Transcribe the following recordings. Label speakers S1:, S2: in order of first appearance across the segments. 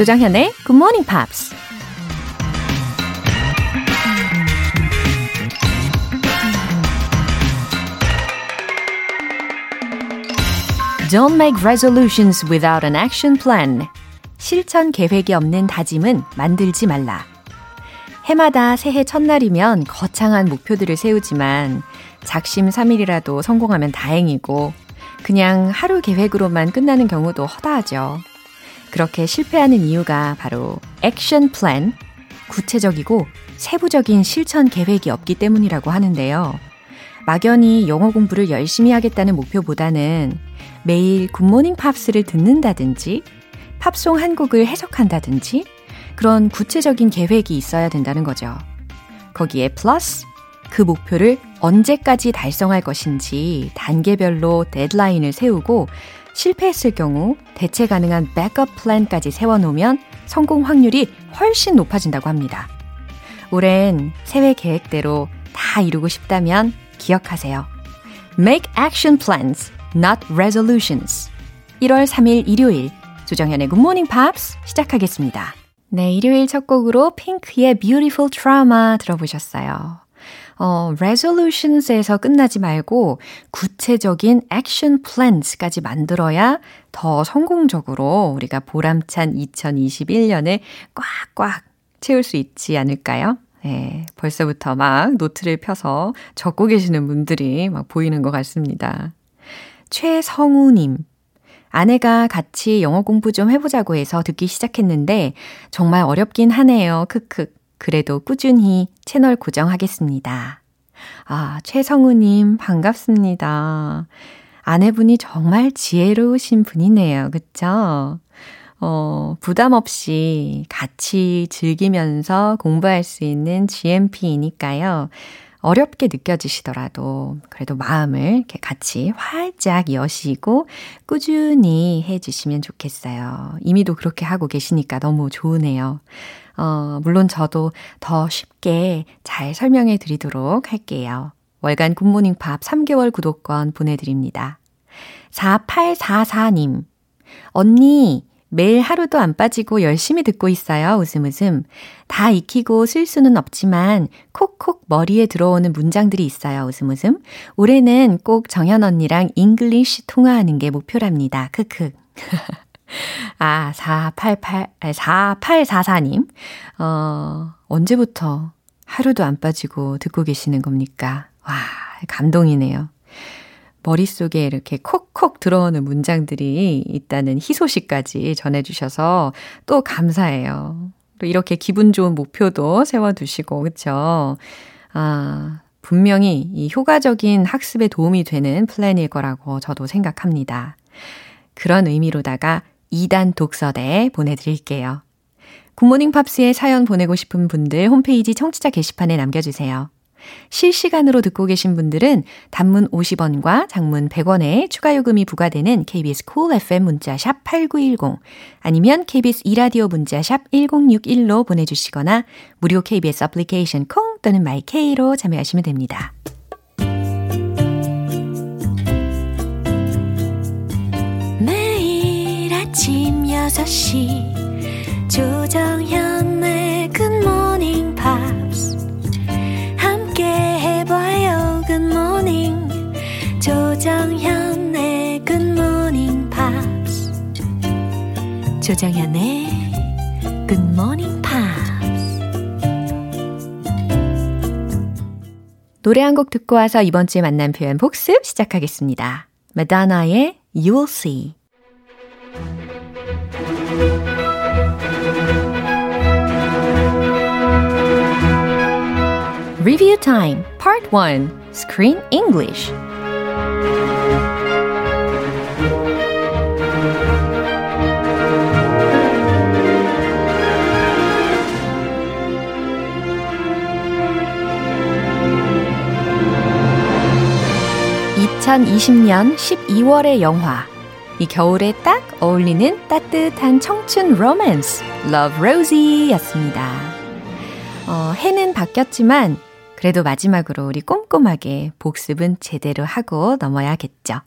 S1: 조정현의 Good Morning Pops. Don't make resolutions without an action plan. 실천 계획이 없는 다짐은 만들지 말라. 해마다 새해 첫날이면 거창한 목표들을 세우지만 작심삼일이라도 성공하면 다행이고 그냥 하루 계획으로만 끝나는 경우도 허다하죠. 그렇게 실패하는 이유가 바로 action plan, 구체적이고 세부적인 실천 계획이 없기 때문이라고 하는데요. 막연히 영어 공부를 열심히 하겠다는 목표보다는 매일 Good Morning Pops를 듣는다든지 팝송 한 곡을 해석한다든지 그런 구체적인 계획이 있어야 된다는 거죠. 거기에 플러스 그 목표를 언제까지 달성할 것인지 단계별로 데드라인을 세우고 실패했을 경우 대체 가능한 backup plan까지 세워놓으면 성공 확률이 훨씬 높아진다고 합니다. 올해는 새해 계획대로 다 이루고 싶다면 기억하세요. Make action plans, not resolutions. 1월 3일 일요일 조정현의 Good Morning Pops 시작하겠습니다. 네, 일요일 첫 곡으로 핑크의 Beautiful Trauma 들어보셨어요. 어, resolutions에서 끝나지 말고 구체적인 action plans까지 만들어야 더 성공적으로 우리가 보람찬 2021년을 꽉꽉 채울 수 있지 않을까요? 네, 벌써부터 막 노트를 펴서 적고 계시는 분들이 막 보이는 것 같습니다. 최성우님. 아내가 같이 영어 공부 좀 해보자고 해서 듣기 시작했는데 정말 어렵긴 하네요. 크크. 그래도 꾸준히 채널 고정하겠습니다. 아, 최성우님, 반갑습니다. 아내분이 정말 지혜로우신 분이네요. 그쵸? 어, 부담 없이 같이 즐기면서 공부할 수 있는 GMP이니까요. 어렵게 느껴지시더라도 그래도 마음을 이렇게 같이 활짝 여시고 꾸준히 해주시면 좋겠어요. 이미도 그렇게 하고 계시니까 너무 좋으네요. 어, 물론 저도 더 쉽게 잘 설명해 드리도록 할게요. 월간 굿모닝 팝 3개월 구독권 보내드립니다. 4844님. 언니, 매일 하루도 안 빠지고 열심히 듣고 있어요. 웃음 웃음. 다 익히고 쓸 수는 없지만 콕콕 머리에 들어오는 문장들이 있어요. 웃음 웃음. 올해는 꼭 정현 언니랑 English 통화하는 게 목표랍니다. 크크. 아, 488, 4844님. 어, 언제부터 하루도 안 빠지고 듣고 계시는 겁니까? 와, 감동이네요. 머릿속에 이렇게 콕콕 들어오는 문장들이 있다는 희소식까지 전해주셔서 또 감사해요. 또 이렇게 기분 좋은 목표도 세워두시고, 그쵸? 아, 분명히 이 효과적인 학습에 도움이 되는 플랜일 거라고 저도 생각합니다. 그런 의미로다가 2단 독서대 보내드릴게요. 굿모닝 팝스에 사연 보내고 싶은 분들 홈페이지 청취자 게시판에 남겨주세요. 실시간으로 듣고 계신 분들은 단문 50원과 장문 100원의 추가 요금이 부과되는 KBS 콜 cool FM 문자 샵 8910 아니면 KBS 이라디오 문자 샵 1061로 보내주시거나 무료 KBS 애플리케이션 콩 또는 my K로 참여하시면 됩니다. 아침 6시 조정현의 Good Morning Pops 조정현의 Good Morning Pops. 조정현의 Good Morning Pops. 노래 한 곡 듣고 와서 이번 주에 만난 표현 복습 시작하겠습니다. 마다나의 You Will See. Review Time Part 1 Screen English 2020년 12월의 영화. 이 겨울에 딱 어울리는 따뜻한 청춘 로맨스, Love Rosie 였습니다. 어, 해는 바뀌었지만, 그래도 마지막으로 우리 꼼꼼하게 복습은 제대로 하고 넘어야겠죠.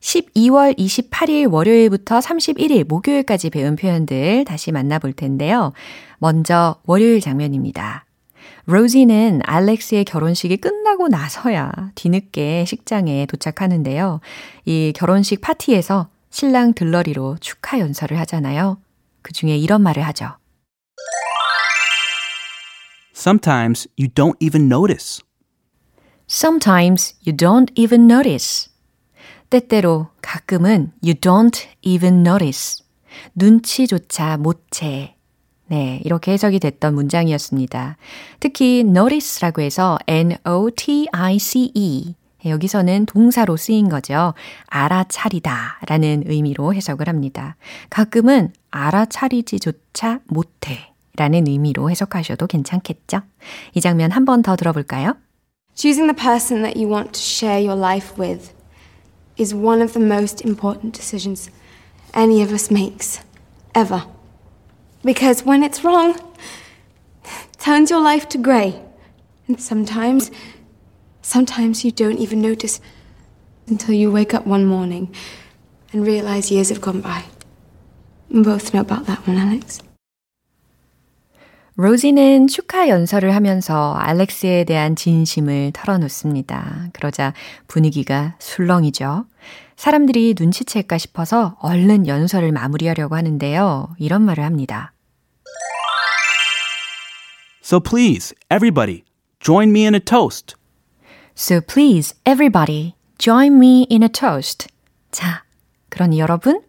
S1: 12월 28일 월요일부터 31일 목요일까지 배운 표현들 다시 만나볼 텐데요. 먼저 월요일 장면입니다. 로지는 알렉스의 결혼식이 끝나고 나서야 뒤늦게 식장에 도착하는데요. 이 결혼식 파티에서 신랑 들러리로 축하 연설을 하잖아요. 그 중에 이런 말을 하죠.
S2: Sometimes you don't even notice.
S1: Sometimes you don't even notice. 때때로 가끔은 you don't even notice. 눈치조차 못 채. 네, 이렇게 해석이 됐던 문장이었습니다. 특히 notice라고 해서 N-O-T-I-C-E. 여기서는 동사로 쓰인 거죠. 알아차리다 라는 의미로 해석을 합니다. 가끔은 알아차리지조차 못해 라는 의미로 해석하셔도 괜찮겠죠? 이 장면 한 번 더 들어볼까요?
S3: Choosing the person that you want to share your life with is one of the most important decisions any of us makes, ever. Because when it's wrong, it turns your life to grey. And sometimes, sometimes you don't even notice until you wake up one morning and realize years have gone by. We both know about that one, Alex.
S1: 로지는 축하 연설을 하면서 알렉스에 대한 진심을 털어놓습니다. 그러자 분위기가 술렁이죠. 사람들이 눈치챌까 싶어서 얼른 연설을 마무리하려고 하는데요. 이런 말을 합니다.
S2: So please, everybody, join me in a toast.
S1: So please, everybody, join me in a toast. 자, 그러니 여러분,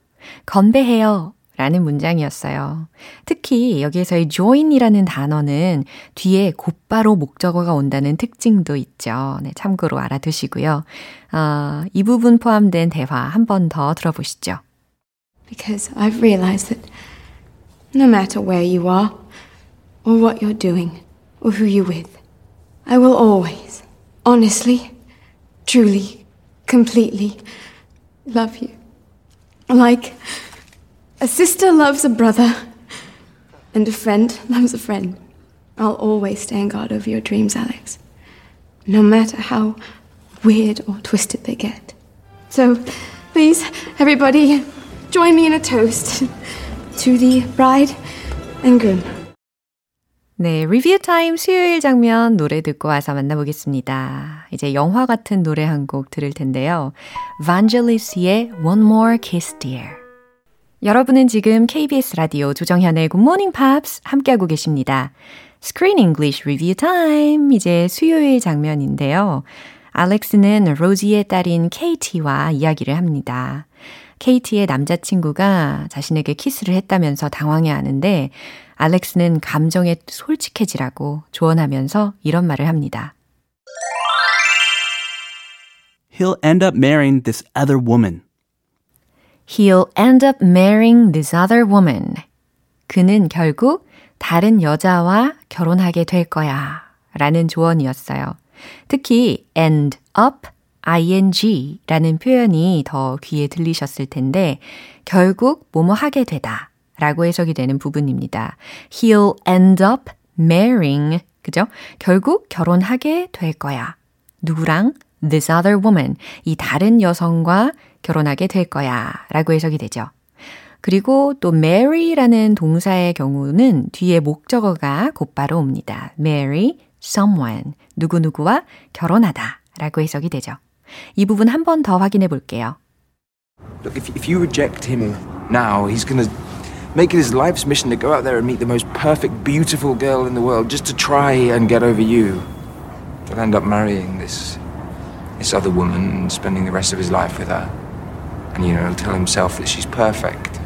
S1: 건배해요. 라는 문장이었어요. 특히 여기에서의 join이라는 단어는 뒤에 곧바로 목적어가 온다는 특징도 있죠. 네, 참고로 알아두시고요. 어, 이 부분 포함된 대화 한 번 더 들어보시죠.
S3: Because I've realized that no matter where you are, or what you're doing, or who you're with, I will always, honestly, truly, completely love you. Like A sister loves a brother, and a friend loves a friend. I'll always stand guard over your dreams, Alex. No matter how weird or twisted they get. So, please, everybody, join me in a toast to the bride and groom.
S1: 네, 리뷰 타임 수요일 장면 노래 듣고 와서 만나보겠습니다. 이제 영화 같은 노래 한 곡 들을 텐데요. Vangelis의 One More Kiss Dear. 여러분은 지금 KBS 라디오 조정현의 Good Morning Pops 함께하고 계십니다. Screen English Review Time. 이제 수요일 장면인데요. 알렉스는 로지의 딸인 케이티와 이야기를 합니다. 케이티의 남자친구가 자신에게 키스를 했다면서 당황해 하는데 알렉스는 감정에 솔직해지라고 조언하면서 이런 말을 합니다.
S2: He'll end up marrying this other woman.
S1: He'll end up marrying this other woman. 그는 결국 다른 여자와 결혼하게 될 거야. 라는 조언이었어요. 특히 end up ing 라는 표현이 더 귀에 들리셨을 텐데, 결국 뭐뭐 하게 되다 라고 해석이 되는 부분입니다. He'll end up marrying. 그죠? 결국 결혼하게 될 거야. 누구랑? This other woman. 이 다른 여성과 결혼하게 될 거야 라고 해석이 되죠. 그리고 또 marry라는 동사의 경우는 뒤에 목적어가 곧바로 옵니다. marry someone. 누구누구와 결혼하다 라고 해석이 되죠. 이 부분 한 번 더 확인해 볼게요.
S4: Look, if, if you reject him now, he's to make it his life's mission to go out there and meet the most perfect, beautiful girl in the world just to try and get over you. He'll end up marrying this, this other woman and spending the rest of his life with her. And, you know, he'll tell himself that she's perfect.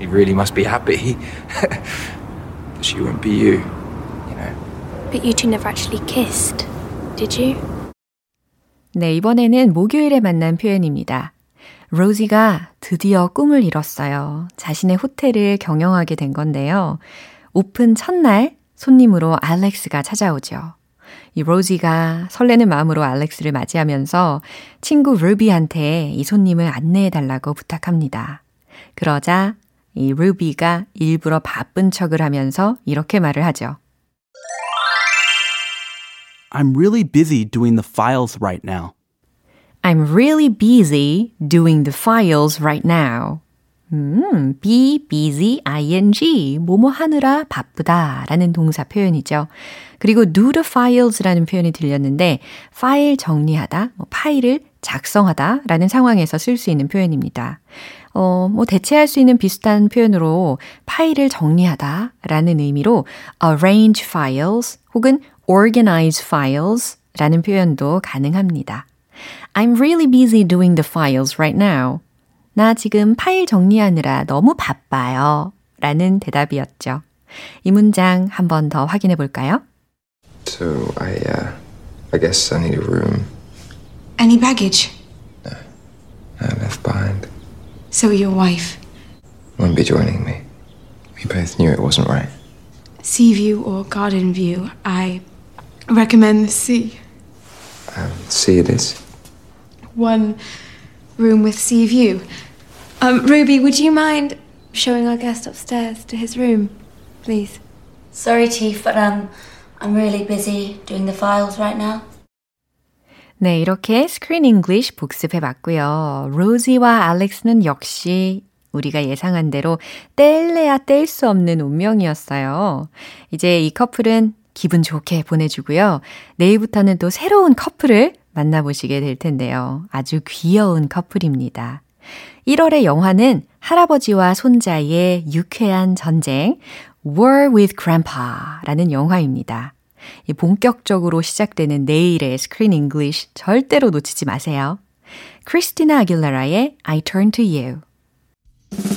S4: He really must be happy that she won't be you, you know.
S3: But you two never actually kissed, did you?
S1: 네, 이번에는 목요일에 만난 표현입니다. 로지가 드디어 꿈을 이뤘어요. 자신의 호텔을 경영하게 된 건데요. 오픈 첫날 손님으로 알렉스가 찾아오죠. 이 로지가 설레는 마음으로 알렉스를 맞이하면서 친구 루비한테 이 손님을 안내해 달라고 부탁합니다. 그러자 이 루비가 일부러 바쁜 척을 하면서 이렇게 말을 하죠.
S2: I'm really busy doing the files right now.
S1: I'm really busy doing the files right now. 음, be busy, ing, 뭐뭐 하느라 바쁘다 라는 동사 표현이죠. 그리고 do the files라는 표현이 들렸는데, 파일 정리하다, 뭐 파일을 작성하다 라는 상황에서 쓸 수 있는 표현입니다. 어, 뭐 대체할 수 있는 비슷한 표현으로 파일을 정리하다 라는 의미로 arrange files 혹은 organize files 라는 표현도 가능합니다. I'm really busy doing the files right now. 나 지금 파일 정리하느라 너무 바빠요. 라는 대답이었죠. 이 문장 한 번 더 확인해 볼까요?
S4: So I, uh, I guess I need a room.
S3: Any baggage?
S4: I left behind.
S3: So your wife.
S4: Won't be joining me. We both knew it wasn't right.
S3: Sea view or garden view? I recommend the sea.
S4: Um, see it is.
S3: One room with sea view. Um, Ruby, would you mind showing our guest upstairs to his room, please?
S5: Sorry, Chief, but um, I'm really busy doing the files right now.
S1: 네, 이렇게 Screen English 복습해 봤고요. 로지와 알렉스는 역시 우리가 예상한 대로 뗄래야 뗄 수 없는 운명이었어요. 이제 이 커플은 기분 좋게 보내주고요. 내일부터는 또 새로운 커플을 만나보시게 될 텐데요. 아주 귀여운 커플입니다. 1월의 영화는 할아버지와 손자의 유쾌한 전쟁, War with Grandpa 라는 영화입니다. 본격적으로 시작되는 내일의 Screen English 절대로 놓치지 마세요. 크리스티나 아길라라의 I Turn to You.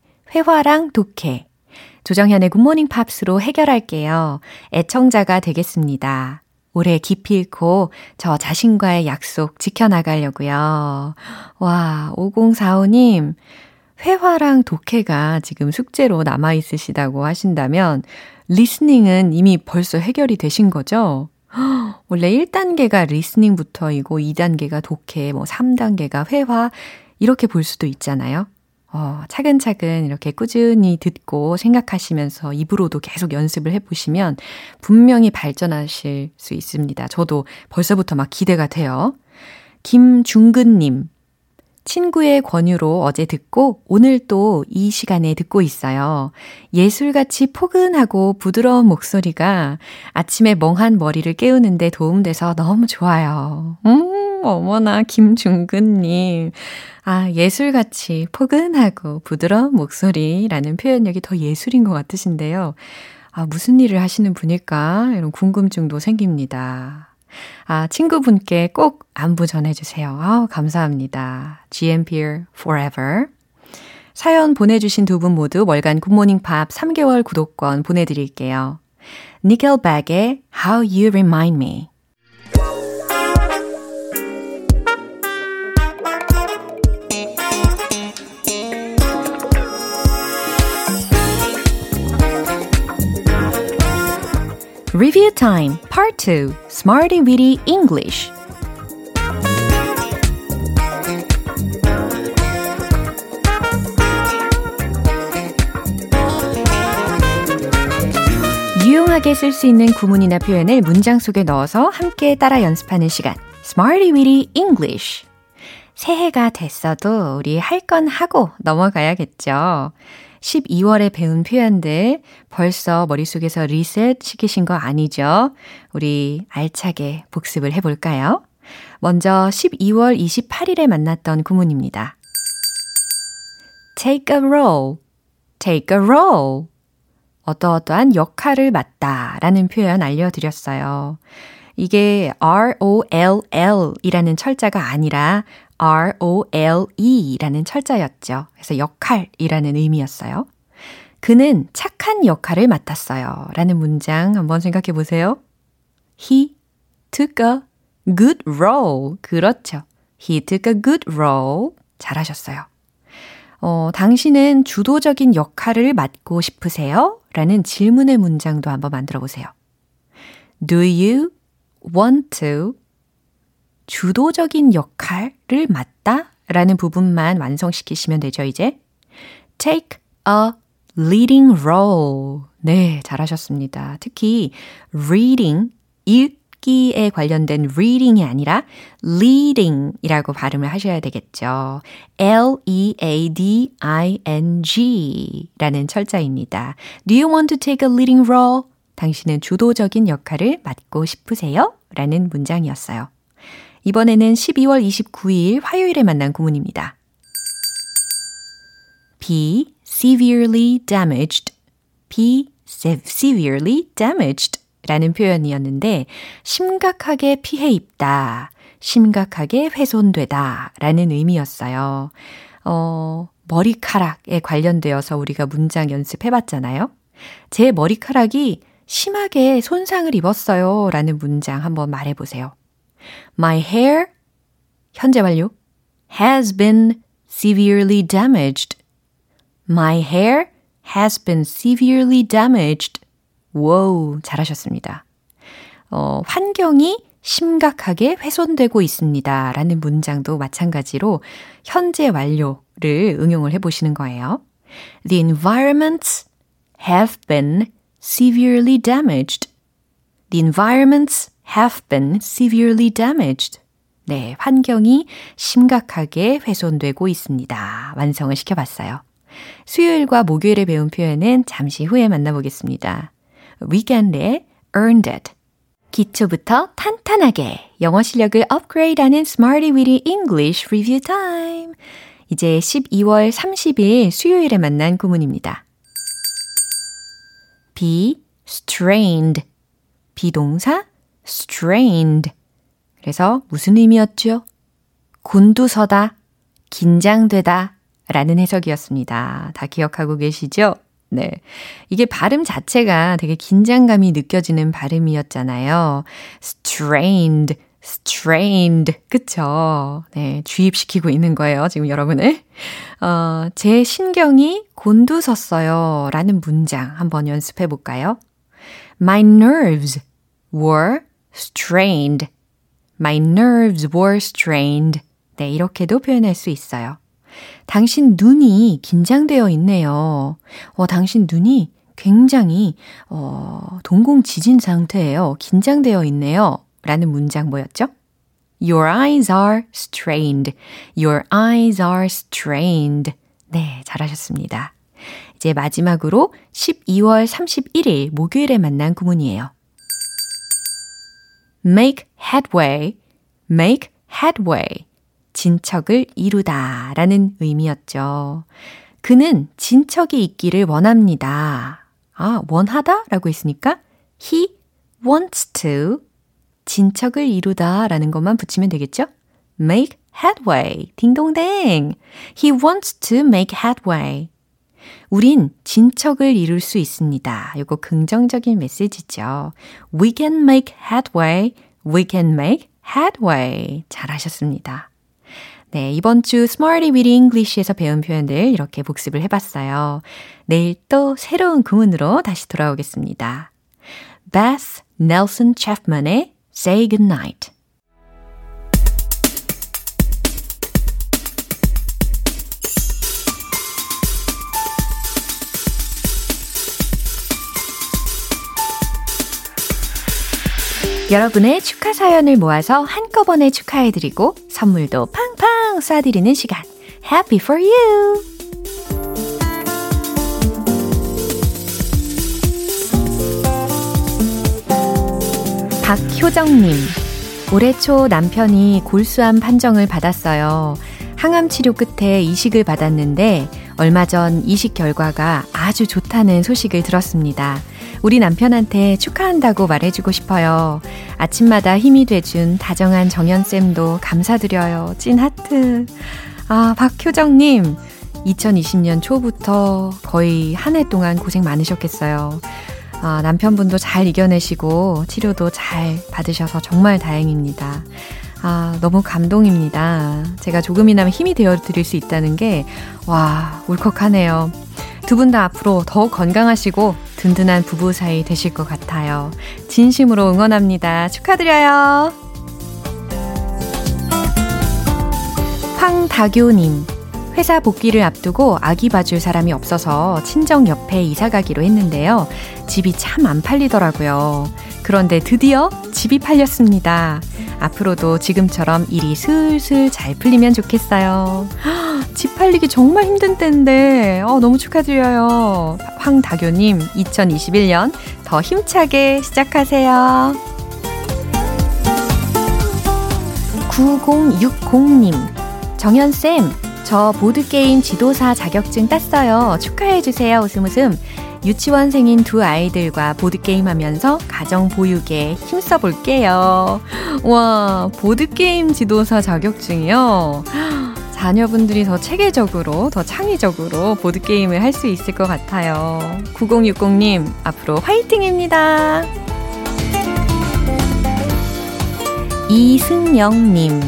S1: 회화랑 독해 조정현의 굿모닝 팝스로 해결할게요. 애청자가 되겠습니다. 올해 깊이 읽고 저 자신과의 약속 지켜나가려고요. 와, 5045님, 회화랑 독해가 지금 숙제로 남아있으시다고 하신다면, 리스닝은 이미 벌써 해결이 되신 거죠? 원래 1단계가 리스닝부터이고 2단계가 독해, 뭐 3단계가 회화, 이렇게 볼 수도 있잖아요. 어, 차근차근 이렇게 꾸준히 듣고 생각하시면서 입으로도 계속 연습을 해보시면 분명히 발전하실 수 있습니다. 저도 벌써부터 막 기대가 돼요. 김중근님. 친구의 권유로 어제 듣고 오늘 또 이 시간에 듣고 있어요. 예술같이 포근하고 부드러운 목소리가 아침에 멍한 머리를 깨우는데 도움돼서 너무 좋아요. 음, 어머나, 김중근님. 아, 예술같이 포근하고 부드러운 목소리라는 표현력이 더 예술인 것 같으신데요. 아, 무슨 일을 하시는 분일까? 이런 궁금증도 생깁니다. 아, 친구분께 꼭 안부 전해주세요. 아, 감사합니다. GMPR Forever. 사연 보내주신 두 분 모두 월간 굿모닝 팝 3개월 구독권 보내드릴게요. 니켈백의 How You Remind Me. Review Time Part 2 Smarty Weedy English 유용하게 쓸 수 있는 구문이나 표현을 문장 속에 넣어서 함께 따라 연습하는 시간 Smarty Weedy English 새해가 됐어도 우리 할 건 하고 넘어가야겠죠. 12월에 배운 표현들 벌써 머릿속에서 리셋 시키신 거 아니죠? 우리 알차게 복습을 해볼까요? 먼저 12월 28일에 만났던 구문입니다. take a role, take a role. 어떠어떠한 역할을 맡다 라는 표현 알려드렸어요. 이게 R-O-L-L 이라는 철자가 아니라 R-O-L-E 라는 철자였죠. 그래서 역할이라는 의미였어요. 그는 착한 역할을 맡았어요. 라는 문장 한번 생각해 보세요. He took a good role. 그렇죠. He took a good role. 잘하셨어요. 어, 당신은 주도적인 역할을 맡고 싶으세요? 라는 질문의 문장도 한번 만들어 보세요. Do you want to 주도적인 역할을 맡다? 라는 부분만 완성시키시면 되죠, 이제. Take a leading role. 네, 잘하셨습니다. 특히 reading, 읽기에 관련된 reading이 아니라 leading이라고 발음을 하셔야 되겠죠. L-E-A-D-I-N-G 라는 철자입니다. Do you want to take a leading role? 당신은 주도적인 역할을 맡고 싶으세요? 라는 문장이었어요. 이번에는 12월 29일 화요일에 만난 구문입니다. be severely damaged. be severely damaged 라는 표현이었는데 심각하게 피해 입다, 심각하게 훼손되다 라는 의미였어요. 어, 머리카락에 관련되어서 우리가 문장 연습해 봤잖아요. 제 머리카락이 심하게 손상을 입었어요 라는 문장 한번 말해 보세요. My hair, 현재 완료, has been severely damaged. My hair has been severely damaged. wow, 잘하셨습니다. 어, 환경이 심각하게 훼손되고 있습니다. 라는 문장도 마찬가지로 현재 완료를 응용을 해보시는 거예요. The environments have been severely damaged. The environments have been severely damaged. 네, 환경이 심각하게 훼손되고 있습니다. 완성을 시켜봤어요. 수요일과 목요일에 배운 표현은 잠시 후에 만나보겠습니다. 위켄드의 Earned It. 기초부터 탄탄하게 영어 실력을 업그레이드하는 Smarty Weedy English Review Time. 이제 12월 30일 수요일에 만난 구문입니다. be strained. 비동사 strained. 그래서 무슨 의미였죠? 곤두서다, 긴장되다 라는 해석이었습니다. 다 기억하고 계시죠? 네. 이게 발음 자체가 되게 긴장감이 느껴지는 발음이었잖아요. strained, strained. 그쵸? 네. 주입시키고 있는 거예요. 지금 여러분을. 어, 제 신경이 곤두섰어요. 라는 문장 한번 연습해 볼까요? My nerves were strained. My nerves were strained. 네. 이렇게도 표현할 수 있어요. 당신 눈이 긴장되어 있네요. 어, 당신 눈이 굉장히, 어, 동공 지진 상태예요. 긴장되어 있네요. 라는 문장 뭐였죠? Your eyes are strained. Your eyes are strained. 네, 잘하셨습니다. 이제 마지막으로 12월 31일 목요일에 만난 구문이에요. Make headway, make headway. 진척을 이루다 라는 의미였죠. 그는 진척이 있기를 원합니다. 아, 원하다? 라고 했으니까 he wants to 진척을 이루다 라는 것만 붙이면 되겠죠? make headway. 딩동댕. He wants to make headway. 우린 진척을 이룰 수 있습니다. 이거 긍정적인 메시지죠. We can make headway. We can make headway. 잘하셨습니다. 네, 이번 주 Smarty with English에서 배운 표현들 이렇게 복습을 해봤어요. 내일 또 새로운 구문으로 다시 돌아오겠습니다. Beth Nelson Chapman의 Say Goodnight. 여러분의 축하 사연을 모아서 한꺼번에 축하해드리고 선물도 팡팡 쏴드리는 시간. Happy for you! 박효정님. 올해 초 남편이 골수암 판정을 받았어요. 항암 치료 끝에 이식을 받았는데 얼마 전 이식 결과가 아주 좋다는 소식을 들었습니다. 우리 남편한테 축하한다고 말해주고 싶어요. 아침마다 힘이 돼준 다정한 정연쌤도 감사드려요. 찐 하트. 아, 박효정님. 2020년 초부터 거의 한 해 동안 고생 많으셨겠어요. 아, 남편분도 잘 이겨내시고 치료도 잘 받으셔서 정말 다행입니다. 아, 너무 감동입니다. 제가 조금이나마 힘이 되어 드릴 수 있다는 게, 와, 울컥하네요. 두 분 다 앞으로 더 건강하시고 든든한 부부 사이 되실 것 같아요. 진심으로 응원합니다. 축하드려요. 황다교님. 회사 복귀를 앞두고 아기 봐줄 사람이 없어서 친정 옆에 이사 가기로 했는데요. 집이 참 안 팔리더라고요. 그런데 드디어 집이 팔렸습니다. 앞으로도 지금처럼 일이 슬슬 잘 풀리면 좋겠어요. 집 팔리기 정말 힘든 때인데, 어, 너무 축하드려요. 황다교님, 2021년 더 힘차게 시작하세요. 9060님, 정현쌤, 저 보드게임 지도사 자격증 땄어요. 축하해주세요. 웃음 웃음. 유치원생인 두 아이들과 보드게임 하면서 가정 보육에 힘써 볼게요. 와, 보드게임 지도사 자격증이요? 자녀분들이 더 체계적으로, 더 창의적으로 보드게임을 할 수 있을 것 같아요. 9060님, 앞으로 화이팅입니다. 이승영님,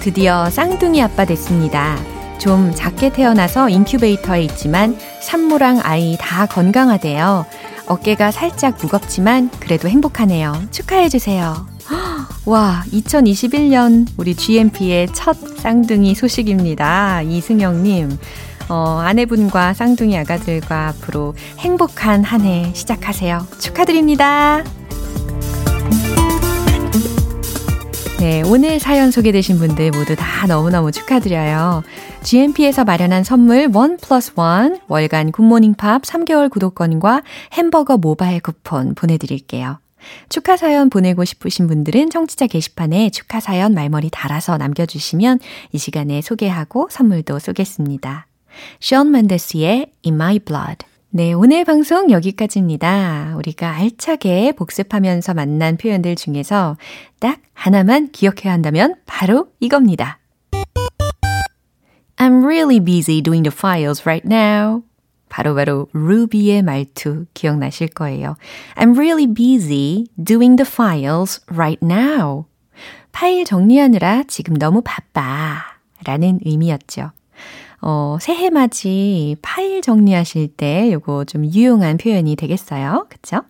S1: 드디어 쌍둥이 아빠 됐습니다. 좀 작게 태어나서 인큐베이터에 있지만 산모랑 아이 다 건강하대요. 어깨가 살짝 무겁지만 그래도 행복하네요. 축하해주세요. 와, 2021년 우리 GMP의 첫 쌍둥이 소식입니다. 이승영님. 어, 아내분과 쌍둥이 아가들과 앞으로 행복한 한 해 시작하세요. 축하드립니다. 네, 오늘 사연 소개되신 분들 모두 다 너무너무 축하드려요. GMP에서 마련한 선물 원 플러스 원 월간 굿모닝 팝 3개월 구독권과 햄버거 모바일 쿠폰 보내드릴게요. 축하 사연 보내고 싶으신 분들은 청취자 게시판에 축하 사연 말머리 달아서 남겨주시면 이 시간에 소개하고 선물도 쏘겠습니다. 션 맨데스의 In My Blood 네, 오늘 방송 여기까지입니다. 우리가 알차게 복습하면서 만난 표현들 중에서 딱 하나만 기억해야 한다면 바로 이겁니다. I'm really busy doing the files right now. 바로 바로 루비의 말투 기억나실 거예요. I'm really busy doing the files right now. 파일 정리하느라 지금 너무 바빠. 라는 의미였죠. 어, 새해 맞이 파일 정리하실 때 요거 좀 유용한 표현이 되겠어요. 그쵸?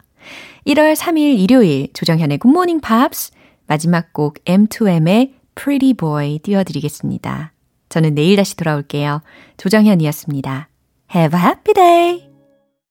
S1: 1월 3일 일요일 조정현의 Good Morning Pops 마지막 곡 M2M의 Pretty Boy 띄워드리겠습니다. 저는 내일 다시 돌아올게요. 조정현이었습니다. Have a happy day!